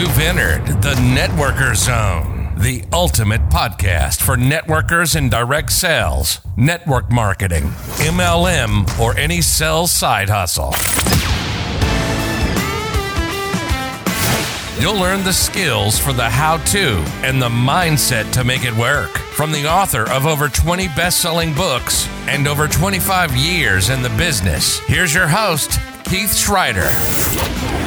You've entered the Networker Zone, the ultimate podcast for networkers in direct sales, network marketing, MLM, or any sales side hustle. You'll learn the skills for the how to and the mindset to make it work from the author of over 20 best selling books and over 25 years in the business. Here's your host, Keith Schreiter.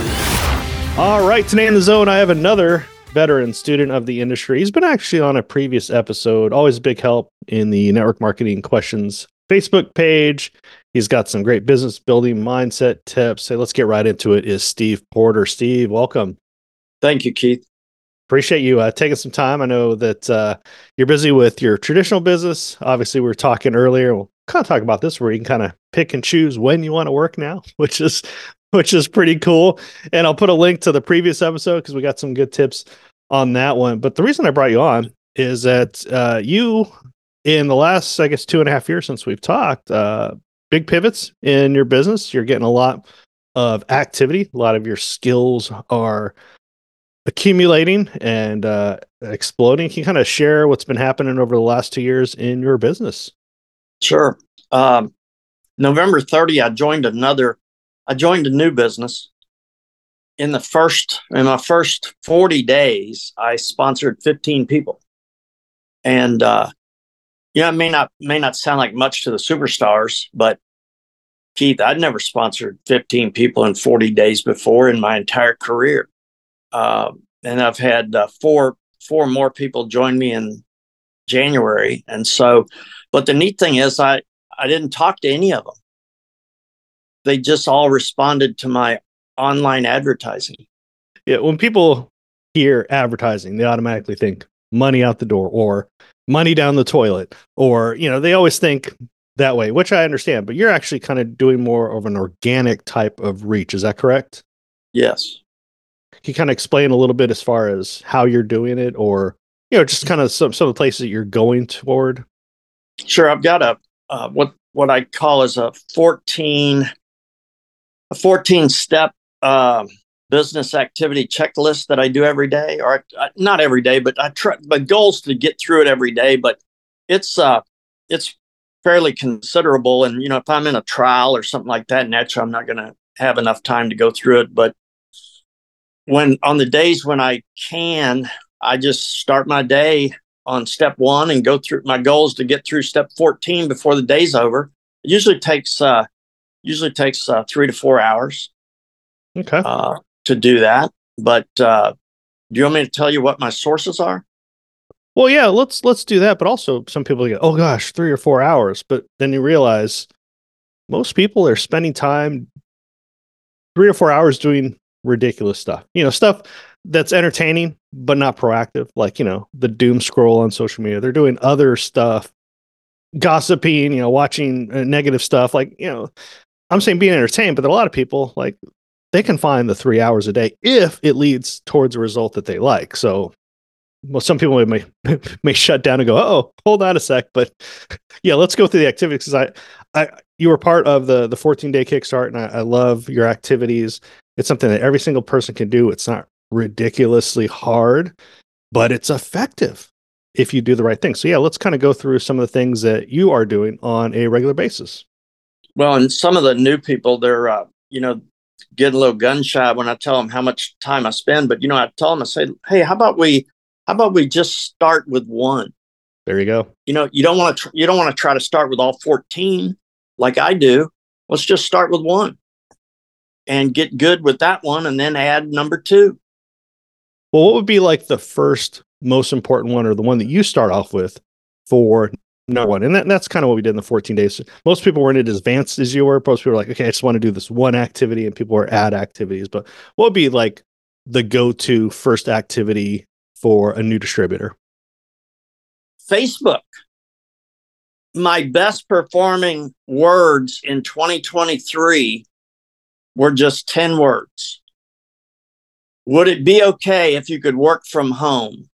All right, today in the zone, I have another veteran student of the industry. He's been actually on a previous episode, always a big help in the network marketing questions Facebook page. He's got some great business building mindset tips. So let's get right into it. Is Steve Porter. Steve, welcome. Thank you, Keith. Appreciate you uh, taking some time. I know that uh, you're busy with your traditional business. Obviously, we were talking earlier. We'll kind of talk about this where you can kind of pick and choose when you want to work now, which is which is pretty cool. And I'll put a link to the previous episode because we got some good tips on that one. But the reason I brought you on is that uh, you, in the last, I guess, two and a half years since we've talked, uh, big pivots in your business. You're getting a lot of activity. A lot of your skills are accumulating and uh, exploding. Can you kind of share what's been happening over the last two years in your business? Sure. Um, November 30, I joined another, I joined a new business. In the first, in my first 40 days, I sponsored 15 people. And, uh, you know, it may not, may not sound like much to the superstars, but Keith, I'd never sponsored 15 people in 40 days before in my entire career. Uh, and I've had uh, four four more people join me in January. And so, but the neat thing is, I I didn't talk to any of them. They just all responded to my online advertising. Yeah, when people hear advertising, they automatically think money out the door or money down the toilet, or you know, they always think that way, which I understand. But you're actually kind of doing more of an organic type of reach. Is that correct? Yes. Can you kind of explain a little bit as far as how you're doing it or you know just kind of some some of the places that you're going toward sure i've got a uh, what what i call is a 14 a 14 step uh, business activity checklist that i do every day or not every day but i try my goals to get through it every day but it's uh it's fairly considerable and you know if i'm in a trial or something like that naturally i'm not going to have enough time to go through it but when on the days when I can, I just start my day on step one and go through my goals to get through step 14 before the day's over. It usually takes uh usually takes uh, three to four hours. Okay. Uh, to do that. But uh do you want me to tell you what my sources are? Well, yeah, let's let's do that. But also some people go, oh gosh, three or four hours. But then you realize most people are spending time three or four hours doing ridiculous stuff. You know, stuff that's entertaining but not proactive, like you know the doom scroll on social media. They're doing other stuff, gossiping, you know, watching uh, negative stuff. Like you know, I'm saying being entertained, but a lot of people like they can find the three hours a day if it leads towards a result that they like. So, well, some people may may shut down and go, "Oh, hold on a sec," but yeah, let's go through the activities. Because I, I, you were part of the the 14 day kickstart, and I, I love your activities. It's something that every single person can do. It's not ridiculously hard, but it's effective if you do the right thing. So, yeah, let's kind of go through some of the things that you are doing on a regular basis. Well, and some of the new people, they're, uh, you know, getting a little gun shy when I tell them how much time I spend. But, you know, I tell them, I say, hey, how about we, how about we just start with one? There you go. You know, you don't want to, tr- you don't want to try to start with all 14 like I do. Let's just start with one and get good with that one and then add number two. Well, what would be like the first most important one or the one that you start off with for no one? And that, that's kind of what we did in the 14 days. Most people weren't as advanced as you were. Most people were like, okay, I just want to do this one activity, and people were add activities. But what would be like the go to first activity for a new distributor? Facebook. My best performing words in 2023 were just 10 words. Would it be okay if you could work from home?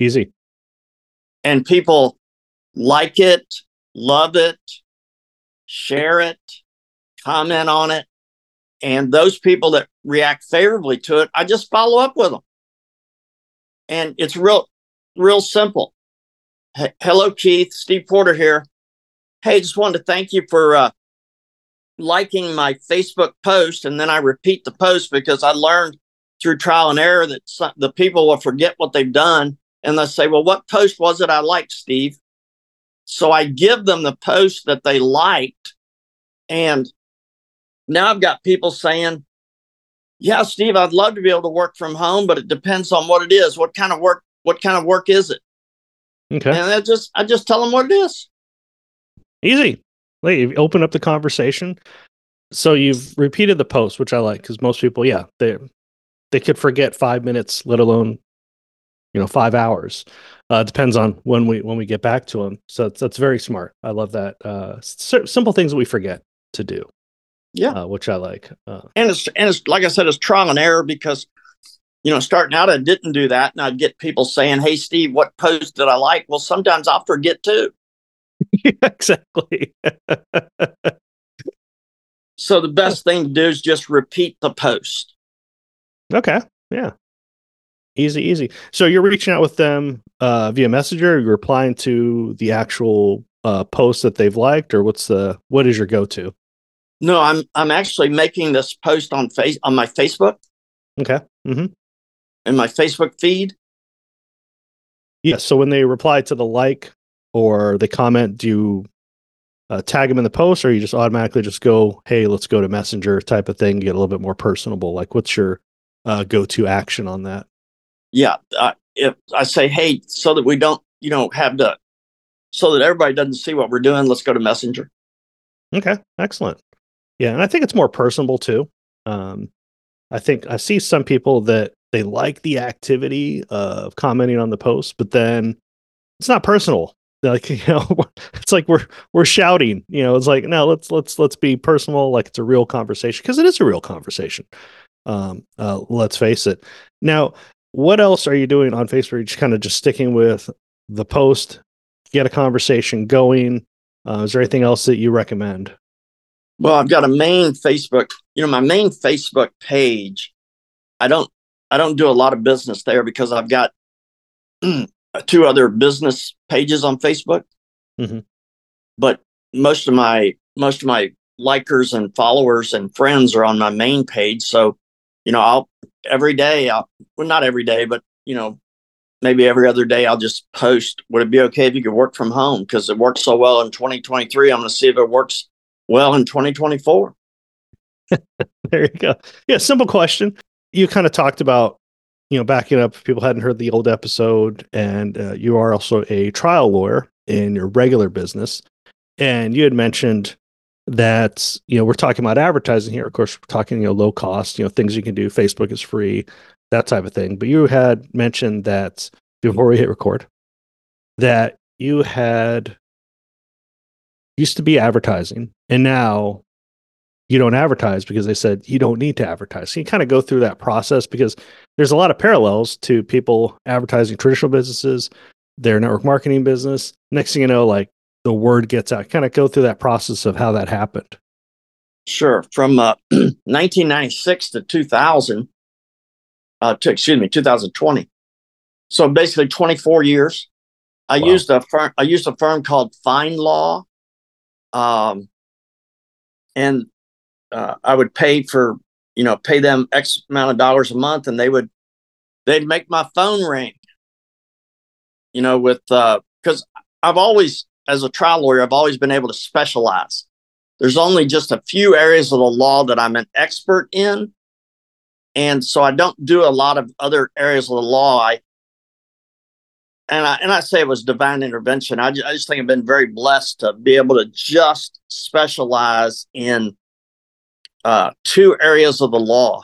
Easy. And people like it, love it, share it, comment on it. And those people that react favorably to it, I just follow up with them. and it's real, real simple. H- Hello, Keith. Steve Porter here. Hey, just wanted to thank you for uh, liking my Facebook post, and then I repeat the post because I learned through trial and error that some, the people will forget what they've done, and they'll say, "Well, what post was it I liked, Steve?" So I give them the post that they liked, and now I've got people saying, "Yeah, Steve, I'd love to be able to work from home, but it depends on what it is. What kind of work? What kind of work is it?" Okay. And I just I just tell them what it is. Easy. Like you open up the conversation. So you've repeated the post, which I like because most people, yeah, they they could forget five minutes, let alone you know five hours. Uh, depends on when we when we get back to them. So that's, that's very smart. I love that. Uh, simple things that we forget to do. Yeah. uh, which I like. Uh, and it's and it's like I said, it's trial and error because you know, starting out I didn't do that, and I'd get people saying, "Hey, Steve, what post did I like?" Well, sometimes I'll forget too. yeah, exactly. So the best thing to do is just repeat the post. okay. Yeah. Easy, easy. So you're reaching out with them uh, via Messenger. You're replying to the actual uh, post that they've liked, or what's the what is your go to? No, I'm I'm actually making this post on face on my Facebook Okay. Mm-hmm. in my Facebook feed. Yes. so when they reply to the like or they comment, do you uh, tag them in the post, or you just automatically just go, "Hey, let's go to Messenger" type of thing, get a little bit more personable? Like, what's your uh, go to action on that? Yeah, uh, if I say, "Hey," so that we don't, you know, have to, so that everybody doesn't see what we're doing, let's go to Messenger. Okay, excellent. Yeah, and I think it's more personable too. Um, I think I see some people that they like the activity of commenting on the post, but then it's not personal. Like you know, it's like we're we're shouting. You know, it's like no, let's let's let's be personal, like it's a real conversation because it is a real conversation. Um, uh, let's face it. Now, what else are you doing on Facebook? Are you just kind of just sticking with the post, get a conversation going. Uh, is there anything else that you recommend? Well, I've got a main Facebook, you know, my main Facebook page. I don't I don't do a lot of business there because I've got two other business pages on Facebook. Mhm. But most of my most of my likers and followers and friends are on my main page. So, you know, I'll every day I'll well not every day, but you know, maybe every other day I'll just post, would it be okay if you could work from home? Because it worked so well in 2023. I'm gonna see if it works well in 2024. There you go. Yeah, simple question. You kind of talked about, you know, backing up if people hadn't heard the old episode, and uh, you are also a trial lawyer in your regular business. And you had mentioned that, you know, we're talking about advertising here. Of course, we're talking, you know, low cost, you know, things you can do. Facebook is free, that type of thing. But you had mentioned that before we hit record, that you had used to be advertising and now you don't advertise because they said you don't need to advertise. So you kind of go through that process because there's a lot of parallels to people advertising traditional businesses, their network marketing business. Next thing you know, like the word gets out. Kind of go through that process of how that happened. Sure. From uh, 1996 to 2000, uh, to excuse me, 2020. So basically 24 years. I Wow. used a firm. I used a firm called FindLaw, um, and uh, I would pay for you know pay them X amount of dollars a month, and they would they'd make my phone ring. You know, with because I've always as a trial lawyer, I've always been able to specialize there's only just a few areas of the law that I'm an expert in. And so I don't do a lot of other areas of the law. I and I and I say it was divine intervention. I, ju- I just think I've been very blessed to be able to just specialize in uh, two areas of the law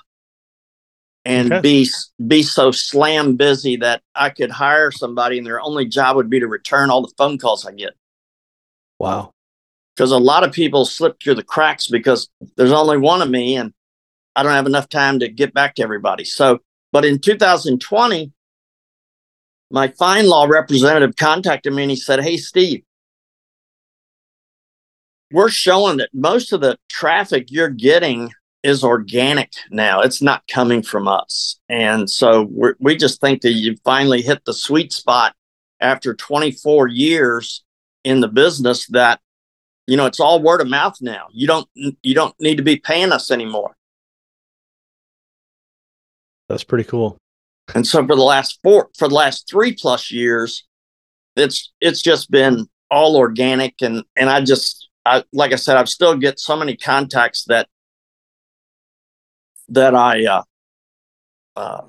and Okay. be be so slam busy that I could hire somebody and their only job would be to return all the phone calls I get Wow. because a lot of people slip through the cracks because there's only one of me and I don't have enough time to get back to everybody. So, but in 2020, my FindLaw representative contacted me and he said, Hey, Steve, we're showing that most of the traffic you're getting is organic now. It's not coming from us. And so we we just think that you finally hit the sweet spot after 24 years in the business that you know it's all word of mouth now. You don't you don't need to be paying us anymore. That's pretty cool. And so for the last four for the last 3 plus years it's it's just been all organic and and I just I like I said I've still get so many contacts that that I, uh, uh,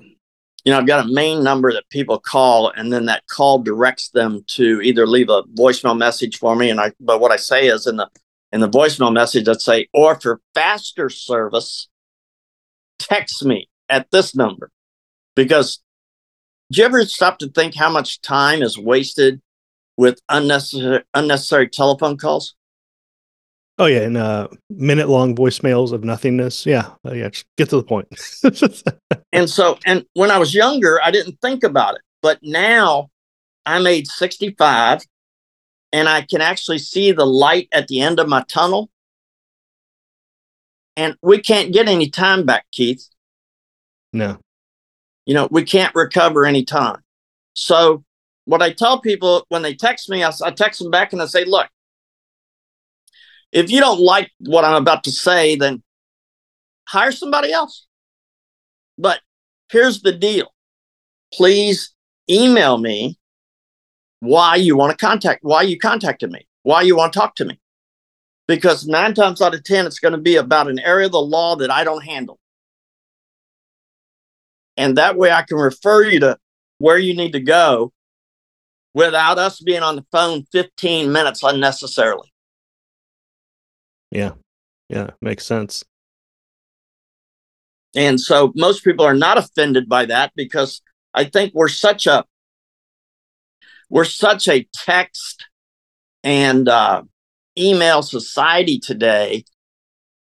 you know, I've got a main number that people call, and then that call directs them to either leave a voicemail message for me, and I. But what I say is in the in the voicemail message, I'd say, or for faster service, text me at this number, because do you ever stop to think how much time is wasted with unnecessary unnecessary telephone calls? Oh yeah, and uh, minute long voicemails of nothingness. Yeah, uh, yeah, just get to the point. and so, and when I was younger, I didn't think about it, but now I'm age 65, and I can actually see the light at the end of my tunnel. And we can't get any time back, Keith. No. You know, we can't recover any time. So, what I tell people when they text me, I, I text them back and I say, look, if you don't like what I'm about to say, then hire somebody else. But here's the deal please email me why you want to contact, why you contacted me, why you want to talk to me. Because nine times out of 10, it's going to be about an area of the law that I don't handle. And that way I can refer you to where you need to go without us being on the phone 15 minutes unnecessarily. Yeah. Yeah. Makes sense. And so most people are not offended by that because I think we're such a we're such a text and uh, email society today.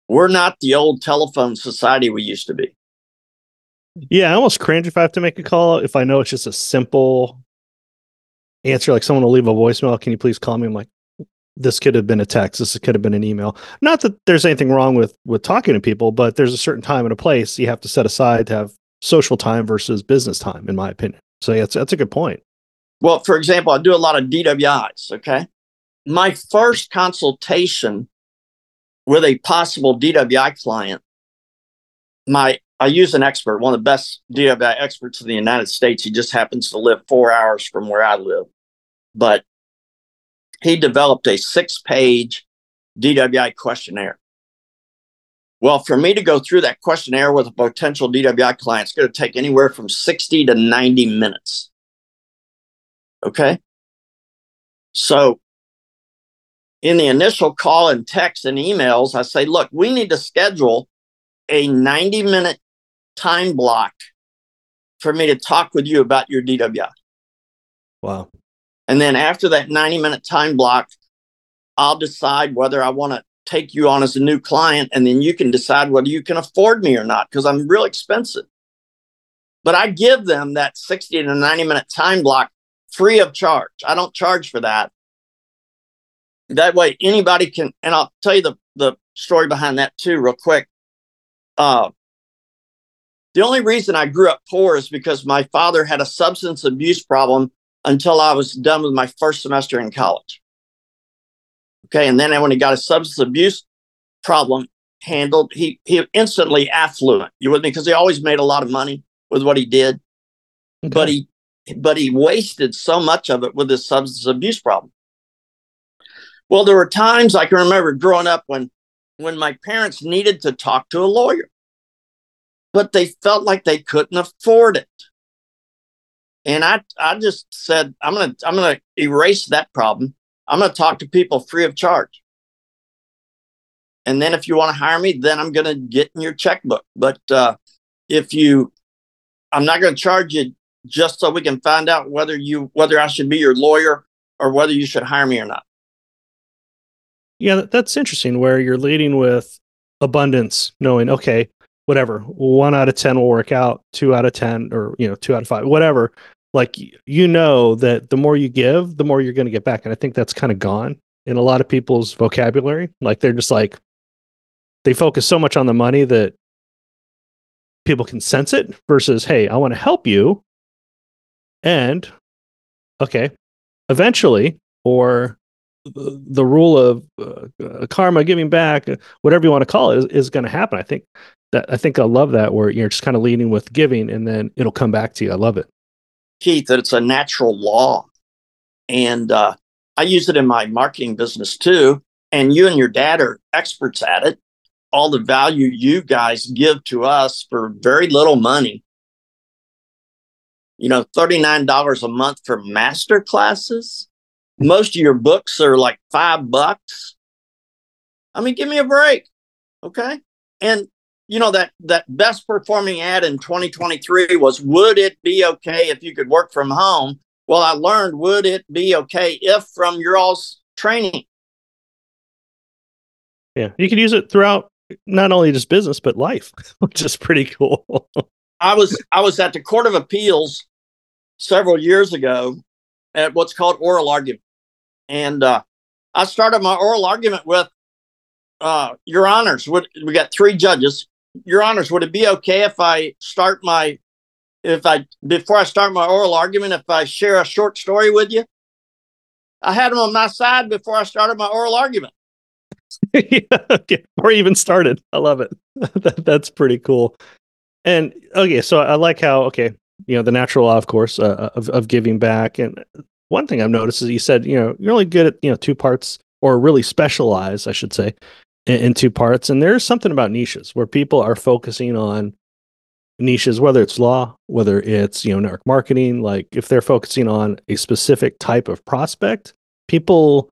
We're not the old telephone society we used to be. Yeah, I almost cringe if I have to make a call. If I know it's just a simple answer, like someone will leave a voicemail, can you please call me? I'm like, this could have been a text this could have been an email. Not that there's anything wrong with with talking to people but there's a certain time and a place you have to set aside to have social time versus business time in my opinion. So yeah, that's, that's a good point. Well for example i do a lot of dwis okay? My first consultation with a possible dwi client my i use an expert one of the best dwi experts in the united states. He just happens to live four hours from where i live. But he developed a six page DWI questionnaire. Well, for me to go through that questionnaire with a potential DWI client, it's going to take anywhere from 60 to 90 minutes. Okay. So, in the initial call and text and emails, I say, look, we need to schedule a 90 minute time block for me to talk with you about your DWI. Wow. And then after that 90 minute time block, I'll decide whether I want to take you on as a new client. And then you can decide whether you can afford me or not, because I'm real expensive. But I give them that 60 to 90 minute time block free of charge. I don't charge for that. That way, anybody can, and I'll tell you the, the story behind that too, real quick. Uh, the only reason I grew up poor is because my father had a substance abuse problem until I was done with my first semester in college. Okay. And then when he got a substance abuse problem handled, he, he instantly affluent. You with me? Because he always made a lot of money with what he did. Okay. But he but he wasted so much of it with his substance abuse problem. Well, there were times I can remember growing up when when my parents needed to talk to a lawyer, but they felt like they couldn't afford it. And I, I just said, I'm going to, I'm going to erase that problem. I'm going to talk to people free of charge. And then if you want to hire me, then I'm going to get in your checkbook. But uh, if you, I'm not going to charge you just so we can find out whether you, whether I should be your lawyer or whether you should hire me or not. Yeah, that's interesting where you're leading with abundance, knowing, okay, whatever, one out of 10 will work out, two out of 10, or, you know, two out of five, whatever like you know that the more you give, the more you're going to get back. And I think that's kind of gone in a lot of people's vocabulary. Like they're just like, they focus so much on the money that people can sense it versus, hey, I want to help you. And okay, eventually, or the, rule of uh, karma, giving back, uh, whatever you want to call it, is, is going to happen. I think that I think I love that where you're just kind of leading with giving, and then it'll come back to you. I love it, Keith. That it's a natural law, and uh, I use it in my marketing business too. And you and your dad are experts at it. All the value you guys give to us for very little money. You know, $39 a month for master classes. Most of your books are like five bucks. I mean, give me a break. Okay. And you know that that best performing ad in 2023 was would it be okay if you could work from home? Well i learned would it be okay if from your all's training? Yeah you can use it throughout not only just business but life which is pretty cool. I was i was at the court of appeals several years ago at what's called oral argument. And uh, i started my oral argument with uh, your honors we got three judges your honors, would it be okay if I start my if I before I start my oral argument, if I share a short story with you? I had them on my side before I started my oral argument. yeah. Or even started. I love it. that, that's pretty cool. And okay, so I like how okay, you know, the natural law, of course, uh, of of giving back. And one thing I've noticed is you said, you know, you're only good at you know two parts, or really specialize, I should say, in, two parts. And there's something about niches where people are focusing on niches, whether it's law, whether it's you know network marketing. Like if they're focusing on a specific type of prospect, people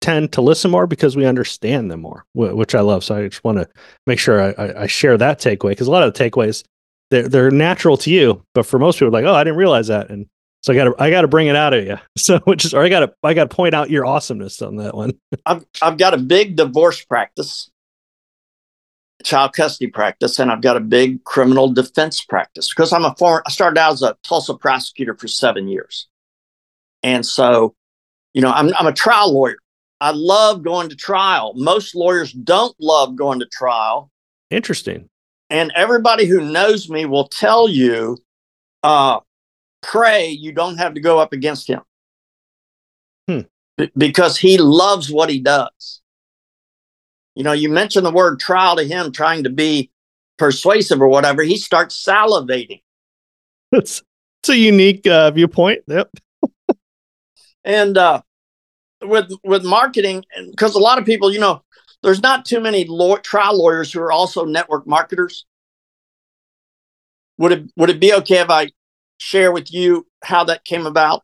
tend to listen more because we understand them more, which I love. So I just want to make sure I, I share that takeaway because a lot of the takeaways they're they're natural to you, but for most people, like oh, I didn't realize that, and so I got to I got to bring it out of you. So which is or I got to I got to point out your awesomeness on that one. I've I've got a big divorce practice, child custody practice, and I've got a big criminal defense practice because I'm a former. I started out as a Tulsa prosecutor for seven years, and so you know I'm I'm a trial lawyer. I love going to trial. Most lawyers don't love going to trial. Interesting. And everybody who knows me will tell you, uh, pray you don't have to go up against him hmm. B- because he loves what he does. You know, you mention the word trial to him, trying to be persuasive or whatever, he starts salivating. It's, it's a unique uh, viewpoint. Yep. and uh, with with marketing, and because a lot of people, you know, there's not too many law- trial lawyers who are also network marketers. Would it would it be okay if I share with you how that came about?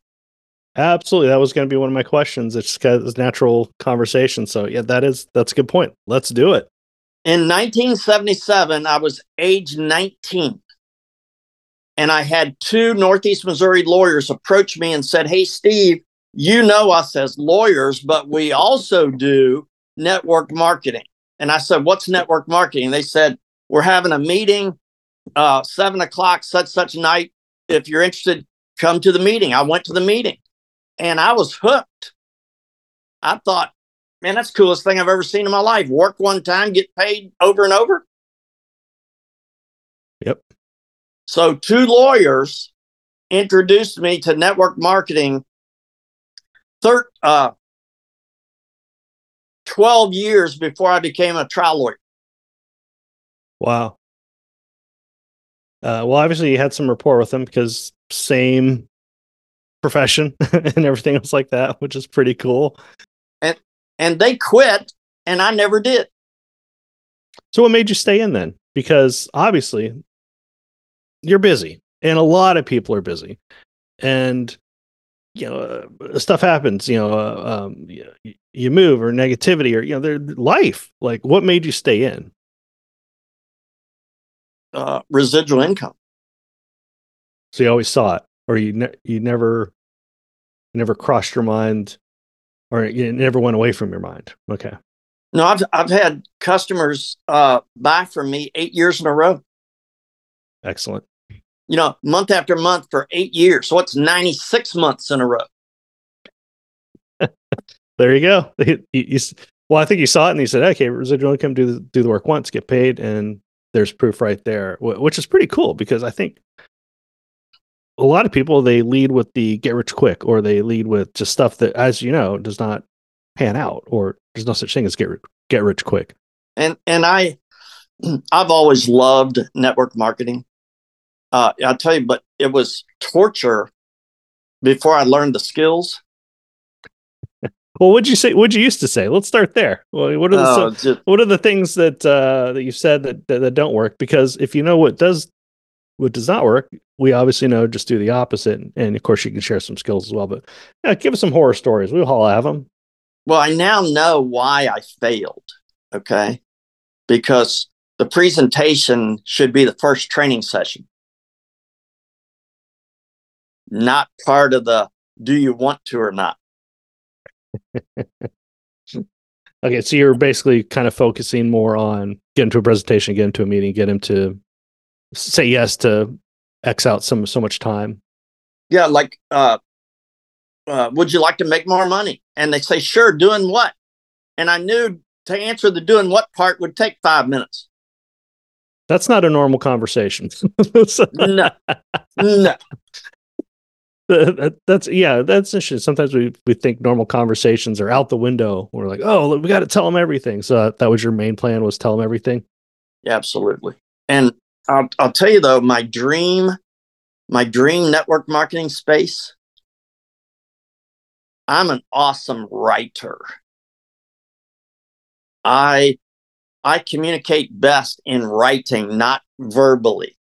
Absolutely. That was going to be one of my questions. It's kind of natural conversation. So yeah, that is that's a good point. Let's do it. In 1977, I was age 19. And I had two Northeast Missouri lawyers approach me and said, Hey, Steve, you know us as lawyers, but we also do network marketing. And I said, What's network marketing? They said, We're having a meeting, uh, seven o'clock, such such night if you're interested, come to the meeting. I went to the meeting and I was hooked. I thought, man, that's the coolest thing I've ever seen in my life. Work one time, get paid over and over. Yep. So, two lawyers introduced me to network marketing thir- uh, 12 years before I became a trial lawyer. Wow. Uh, well, obviously, you had some rapport with them because same profession and everything else like that, which is pretty cool. And and they quit, and I never did. So, what made you stay in then? Because obviously, you're busy, and a lot of people are busy, and you know uh, stuff happens. You know, uh, um, you, you move or negativity or you know, their life. Like, what made you stay in? Uh, residual income. So you always saw it, or you ne- you never never crossed your mind, or you never went away from your mind. Okay. No, I've I've had customers uh, buy from me eight years in a row. Excellent. You know, month after month for eight years. So it's ninety six months in a row. there you go. You, you, Well, I think you saw it and you said, okay, residual income, do the, do the work once, get paid, and there's proof right there, which is pretty cool because I think a lot of people they lead with the get rich quick or they lead with just stuff that, as you know, does not pan out or there's no such thing as get rich, get rich quick. And and I, I've always loved network marketing. Uh, I'll tell you, but it was torture before I learned the skills. Well, what'd you say? What'd you used to say? Let's start there. Well, what are the oh, just, what are the things that uh, that you said that, that, that don't work? Because if you know what does what does not work, we obviously know just do the opposite. And, and of course, you can share some skills as well. But yeah, give us some horror stories. We'll all have them. Well, I now know why I failed. Okay, because the presentation should be the first training session, not part of the do you want to or not. okay, so you're basically kind of focusing more on getting to a presentation, get into a meeting, get him to say yes to X out some so much time. Yeah, like uh, uh, would you like to make more money? And they say, sure, doing what? And I knew to answer the doing what part would take five minutes. That's not a normal conversation. no, no. That, that's yeah, that's interesting. Sometimes we we think normal conversations are out the window. We're like, oh, we got to tell them everything. So that, that was your main plan was tell them everything. Yeah, absolutely. And I'll I'll tell you though, my dream, my dream network marketing space. I'm an awesome writer. I I communicate best in writing, not verbally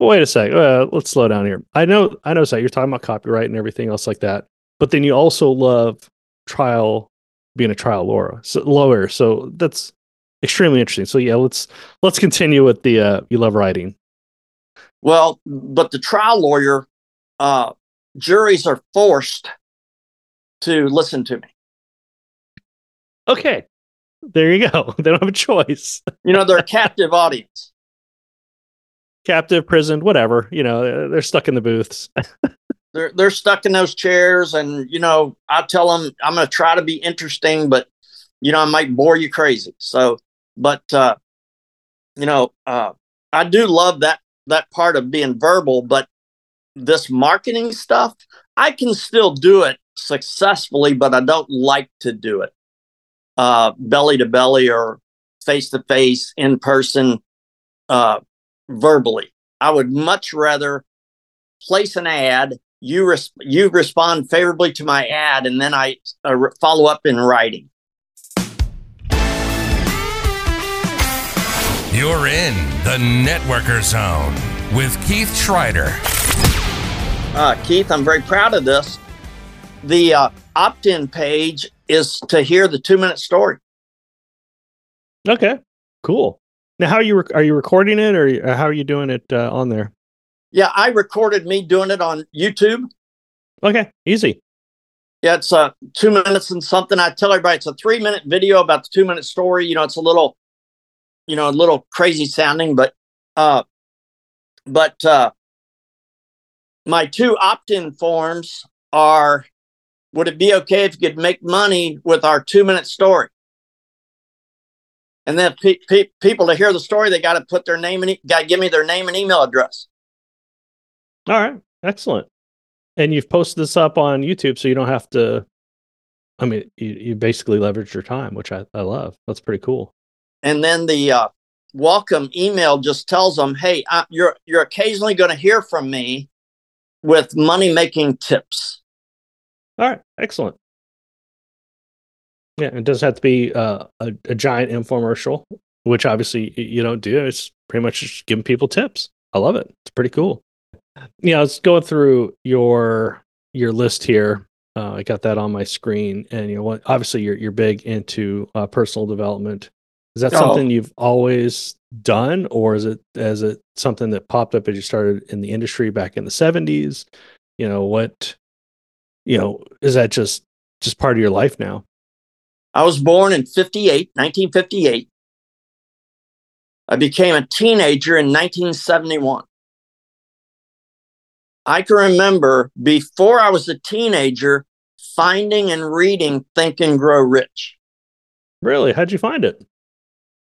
wait a sec. Uh, let's slow down here. I know, I know, so you're talking about copyright and everything else like that, but then you also love trial, being a trial lawyer. So, lawyer. So that's extremely interesting. So yeah, let's let's continue with the uh, you love writing. Well, but the trial lawyer, uh, juries are forced to listen to me. Okay, there you go. They don't have a choice. you know, they're a captive audience captive, prison, whatever. You know, they're stuck in the booths. they're they're stuck in those chairs, and you know, I tell them I'm going to try to be interesting, but you know, I might bore you crazy. So, but uh, you know, uh, I do love that that part of being verbal, but this marketing stuff, I can still do it successfully, but I don't like to do it uh, belly to belly or face to face in person uh, verbally. I would much rather place an ad. You res- you respond favorably to my ad, and then I uh, re- follow up in writing. You're in the Networker Zone with Keith Schreiter. Uh, Keith, I'm very proud of this. The uh, opt in page is to hear the two minute story. Okay, cool. Now, how are you are you recording it, or how are you doing it uh, on there? Yeah, I recorded me doing it on YouTube. Okay, easy. Yeah, it's uh, two minutes and something. I tell everybody it's a three minute video about the two minute story. You know, it's a little, you know, a little crazy sounding, but uh, but uh, my two opt in forms are: Would it be okay if you could make money with our two minute story? And then pe- pe- people to hear the story, they got to put their name and e- got to give me their name and email address. All right, excellent. And you've posted this up on YouTube, so you don't have to. I mean, you, you basically leverage your time, which I, I love. That's pretty cool. And then the uh, welcome email just tells them, "Hey, I, you're you're occasionally going to hear from me with money making tips." All right, excellent. Yeah, it doesn't have to be uh, a, a giant infomercial, which obviously you don't do. It's pretty much just giving people tips. I love it. It's pretty cool. Yeah, I was going through your your list here. Uh, I got that on my screen, and you know, obviously you're you're big into uh, personal development. Is that oh. something you've always done, or is it is it something that popped up as you started in the industry back in the '70s? You know what? You know, is that just just part of your life now? I was born in 58, 1958. I became a teenager in 1971. I can remember before I was a teenager finding and reading Think and Grow Rich. Really? How'd you find it?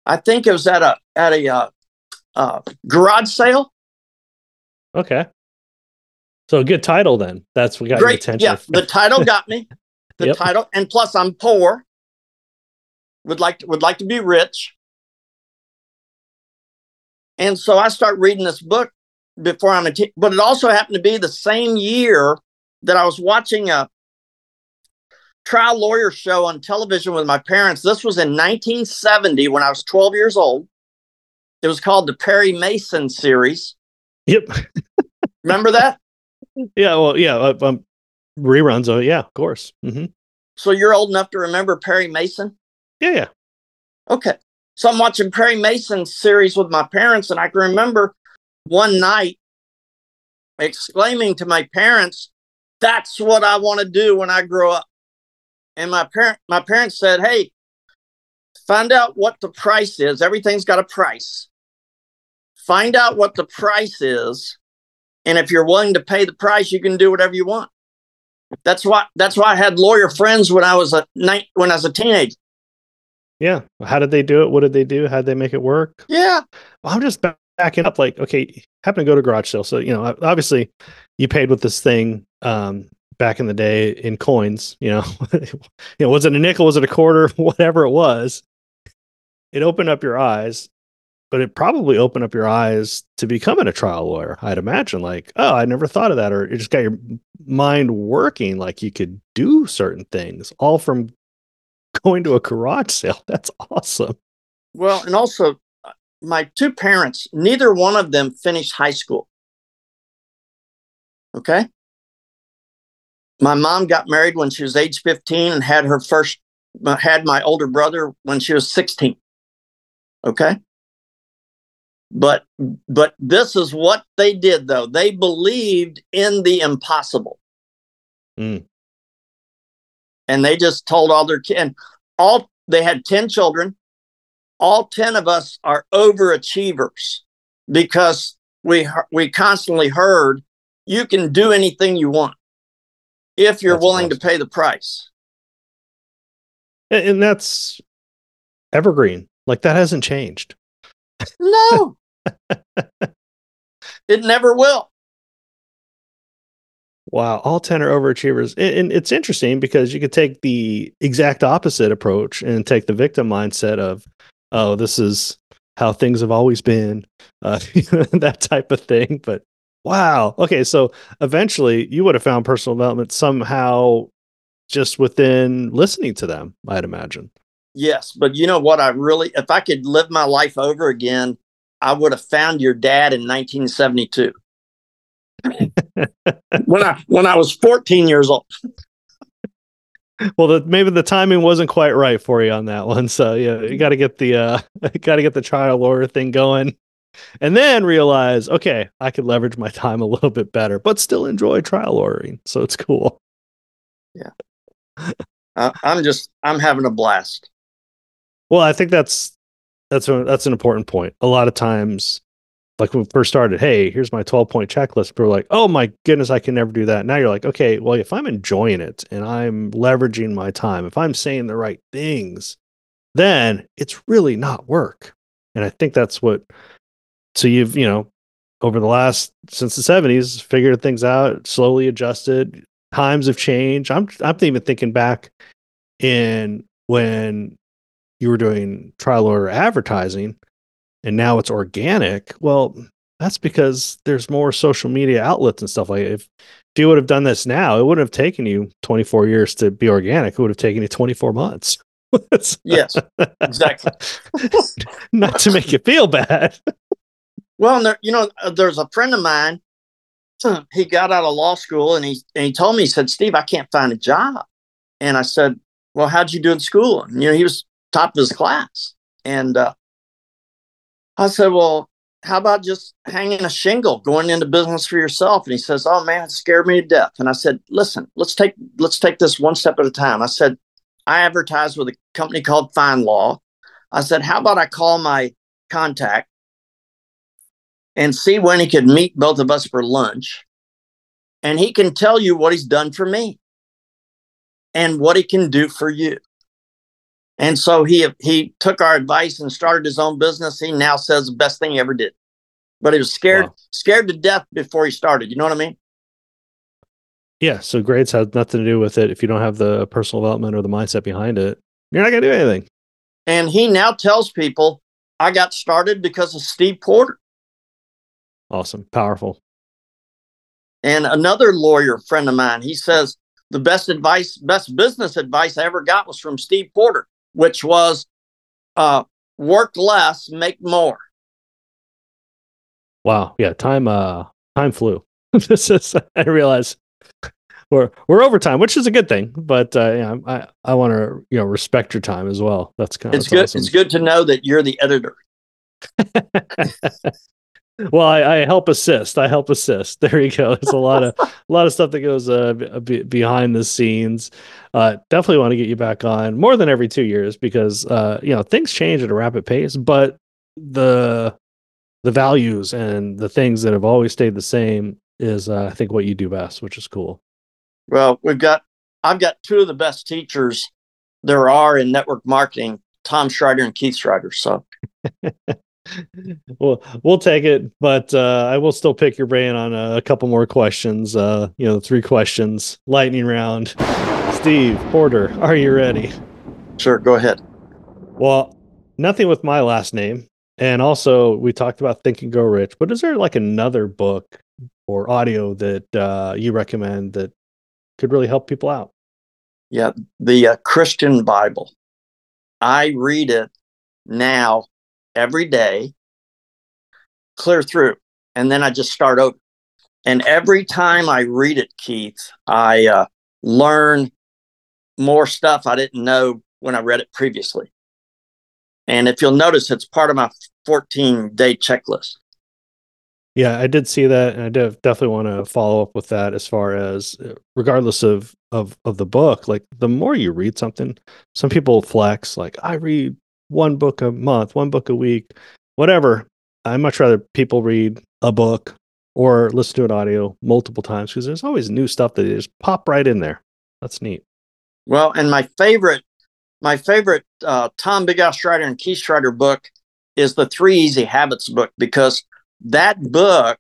I think it was at a at a uh, uh, garage sale. Okay. So a good title then. That's what got Great. your attention. Yeah, the title got me. The Yep. title, and plus I'm poor. Would like to, would like to be rich. And so I start reading this book before I'm a teen, but it also happened to be the same year that I was watching a trial lawyer show on television with my parents. This was in 1970 when I was 12 years old. It was called the Perry Mason series. Yep. Remember that? Yeah. Well, yeah. Uh, um, reruns of it. Yeah, of course. hmm So you're old enough to remember Perry Mason? Yeah. Yeah. Okay. So I'm watching Perry Mason's series with my parents, and I can remember one night exclaiming to my parents, That's what I want to do when I grow up. And my parent my parents said, Hey, find out what the price is. Everything's got a price. Find out what the price is. And if you're willing to pay the price, you can do whatever you want. That's why that's why I had lawyer friends when I was a night when I was a teenager. Yeah. How did they do it? What did they do? How did they make it work? Yeah. Well, I'm just backing up. Like, okay, happen to go to garage sale. So, you know, obviously you paid with this thing um, back in the day in coins, you know, you know, was it a nickel? Was it a quarter? Whatever it was, it opened up your eyes, but it probably opened up your eyes to becoming a trial lawyer. I'd imagine like, oh, I never thought of that. Or it just got your mind working. Like you could do certain things all from going to a garage sale. That's awesome. Well, and also uh, my two parents, neither one of them finished high school. Okay. My mom got married when she was age 15 and had her first, uh, had my older brother when she was 16. Okay. But, but this is what they did though. They believed in the impossible. Mm. And they just told all their kids, all, they had 10 children all 10 of us are overachievers because we we constantly heard you can do anything you want if you're That's willing awesome. to pay the price And, and that's evergreen. Like that hasn't changed. no it never will Wow, all 10 are overachievers. And, it's interesting because you could take the exact opposite approach and take the victim mindset of, oh, this is how things have always been, uh, that type of thing. But wow. Okay. So eventually you would have found personal development somehow just within listening to them, I'd imagine. yes but you know what i really if i could live my life over again i would have found your dad in 1972 when i when i was 14 years old Well, the, maybe the timing wasn't quite right for you on that one. So yeah, you got to get the uh, got to get the trial lawyer thing going, and then realize, okay, I could leverage my time a little bit better, but still enjoy trial lawyering. So it's cool. Yeah. I, i'm just i'm having a blast Well, I think that's that's a, that's an important point. A lot of times, like when we first started, hey, here's my 12 point checklist. Are like, oh my goodness, I can never do that. Now you're like, okay, well, if I'm enjoying it and I'm leveraging my time, if I'm saying the right things, then it's really not work. And I think that's what. So you've you know over the last since the 70s figured things out, slowly adjusted. Times have changed. I'm I'm even thinking back in when you were doing trial lawyer advertising and now it's organic well that's because there's more social media outlets and stuff like that. if if you would have done this now it wouldn't have taken you 24 years to be organic it would have taken you 24 months yes exactly not to make you feel bad Well, and there, you know, uh, there's a friend of mine. He got out of law school, and he and he told me, he said, "Steve, I can't find a job." And I said, "Well, how'd you do in school?" And you know, he was top of his class, and uh, I said, "Well, how about just hanging a shingle, going into business for yourself?" And he says, "Oh man, it scared me to death." And I said, "Listen, let's take let's take this one step at a time." I said, "I advertise with a company called FindLaw." I said, "How about I call my contact?" and see when he could meet both of us for lunch. And he can tell you what he's done for me and what he can do for you. And so he he took our advice and started his own business. He now says the best thing he ever did. But he was scared Wow. scared to death before he started. You know what I mean? Yeah. So grades have nothing to do with it. If you don't have the personal development or the mindset behind it, you're not going to do anything. And he now tells people, I got started because of Steve Porter. Awesome. Powerful. And another lawyer friend of mine, he says the best advice, best business advice I ever got was from Steve Porter, which was uh, work less, make more. Wow. Yeah. Time, uh, time flew. this is, I realize we're, we're over time, which is a good thing, but, uh, yeah, I, I want to, you know, respect your time as well. That's kind of, It's good. Awesome. It's good to know that you're the editor. well, I, I help assist. I help assist. There you go. There's a lot of a lot of stuff that goes uh, b- behind the scenes. Uh, definitely want to get you back on more than every two years because uh, you know things change at a rapid pace, but the the values and the things that have always stayed the same is uh, I think what you do best, which is cool. Well, we've got, I've got two of the best teachers there are in network marketing, Tom Schreiter and Keith Schreiter. So well, we'll take it, but uh, I will still pick your brain on a, a couple more questions. Uh, you know, three questions, lightning round. Steve Porter, are you ready? sure, go ahead. Well, nothing with my last name, and also we talked about Think and Grow Rich. But is there like another book or audio that uh, you recommend that could really help people out? Yeah, the uh, Christian Bible. I read it now every day, clear through, and then I just start over. And every time I read it, Keith, I uh, learn more stuff I didn't know when I read it previously. And if you'll notice, it's part of my 14 day checklist. Yeah, I did see that, and I def- definitely want to follow up with that. As far as, uh, regardless of of of the book, like the more you read something, some people flex. Like I read one book a month, one book a week, whatever. I much rather people read a book or listen to an audio multiple times because there's always new stuff that just pop right in there. That's neat. Well, and my favorite, my favorite uh, Tom Big Al Schreiter and Keith Schreiter book is the Three Easy Habits book because that book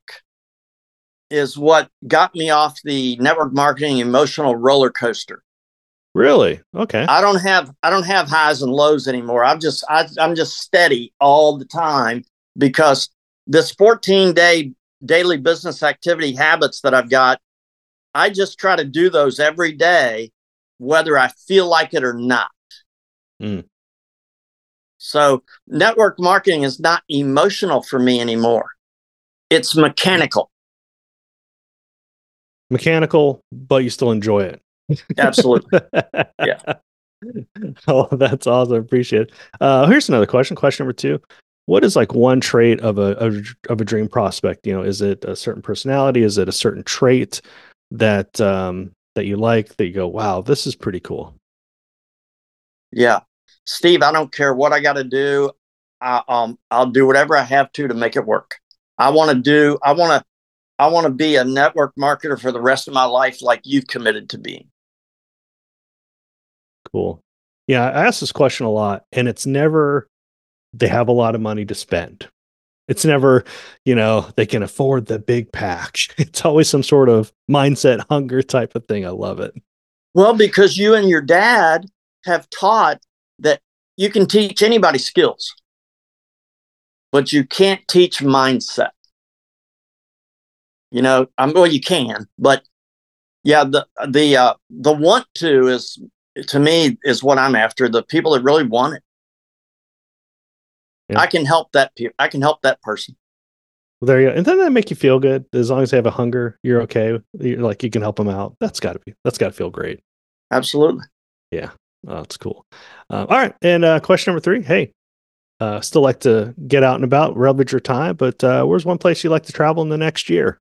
is what got me off the network marketing emotional roller coaster. Really? Okay. I don't have I don't have highs and lows anymore. I'm just I, I'm just steady all the time because this 14 day daily business activity habits that I've got, I just try to do those every day, whether I feel like it or not. Mm. So network marketing is not emotional for me anymore. It's mechanical. Mechanical, but you still enjoy it. Absolutely. Yeah. Oh, that's awesome. Appreciate it. Uh, here's another question. Question number two. What is like one trait of a, of, of a dream prospect? You know, is it a certain personality? Is it a certain trait that um, that you like that you go, wow, this is pretty cool? Yeah. Steve, I don't care what I got to do. I, um, I'll do whatever I have to to make it work. I want to do, I want to, I want to be a network marketer for the rest of my life, like you've committed to being. Cool. Yeah, I ask this question a lot, and it's never they have a lot of money to spend. It's never, you know, they can afford the big pack. It's always some sort of mindset hunger type of thing. I love it. Well, because you and your dad have taught that you can teach anybody skills, but you can't teach mindset. You know, I'm well, you can, but yeah, the the uh, the want to is to me is what I'm after. The people that really want it, Yeah. I can help that. Pe- I can help that person. Well, there you go. And then that make you feel good. As long as they have a hunger, you're okay. You're like you can help them out. That's got to be. That's got to feel great. Absolutely. Yeah, oh, that's cool. Um, all right. And uh, question number three. Hey, uh, still like to get out and about, leverage your time, but uh, where's one place you like to travel in the next year?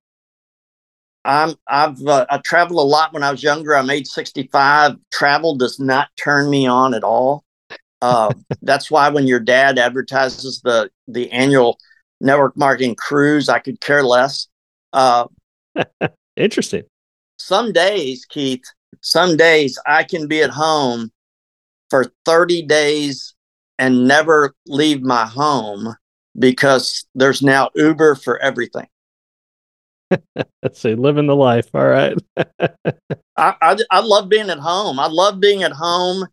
I'm I've uh, I traveled a lot when I was younger. I'm age 65. Travel does not turn me on at all. Uh, that's why when your dad advertises the the annual network marketing cruise, I could care less. Uh, Interesting. some days, Keith, some days I can be at home for 30 days and never leave my home because there's now Uber for everything. Let's see, living the life. All right. I, I, I love being at home. I love being at home,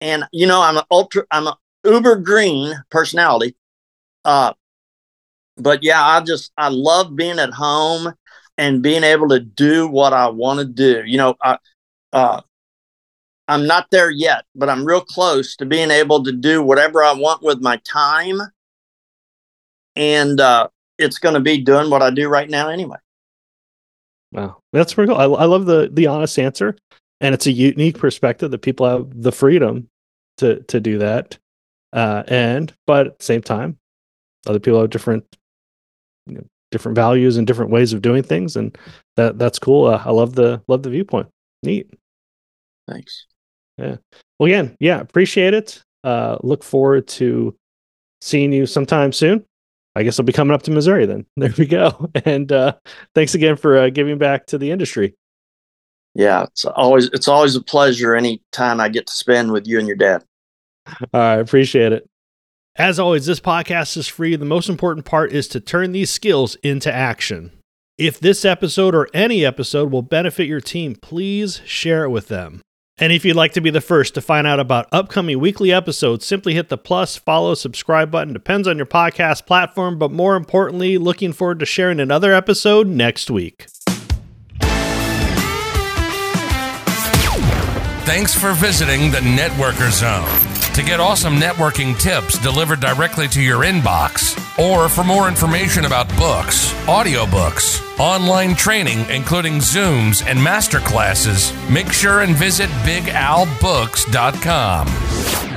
and you know I'm an ultra. I'm a uber green personality. Uh, but yeah, I just I love being at home and being able to do what I want to do. You know, I uh, I'm not there yet, but I'm real close to being able to do whatever I want with my time, and uh, it's going to be doing what I do right now anyway. Wow, that's pretty cool. I, I love the the honest answer, and it's a unique perspective that people have the freedom to to do that. Uh, and but at the same time, other people have different you know, different values and different ways of doing things, and that that's cool. Uh, I love the love the viewpoint. Neat. Thanks. Yeah. Well, again, yeah, appreciate it. Uh, look forward to seeing you sometime soon. I guess I'll be coming up to Missouri then. There we go. And uh, thanks again for uh, giving back to the industry. Yeah, it's always it's always a pleasure any time I get to spend with you and your dad. All right, appreciate it. As always, this podcast is free. The most important part is to turn these skills into action. If this episode or any episode will benefit your team, please share it with them. And if you'd like to be the first to find out about upcoming weekly episodes, simply hit the plus, follow, subscribe button. Depends on your podcast platform, but more importantly, looking forward to sharing another episode next week. Thanks for visiting the Networker Zone. To get awesome networking tips delivered directly to your inbox, or for more information about books, audiobooks, online training, including Zooms and masterclasses, make sure and visit BigAlBooks.com.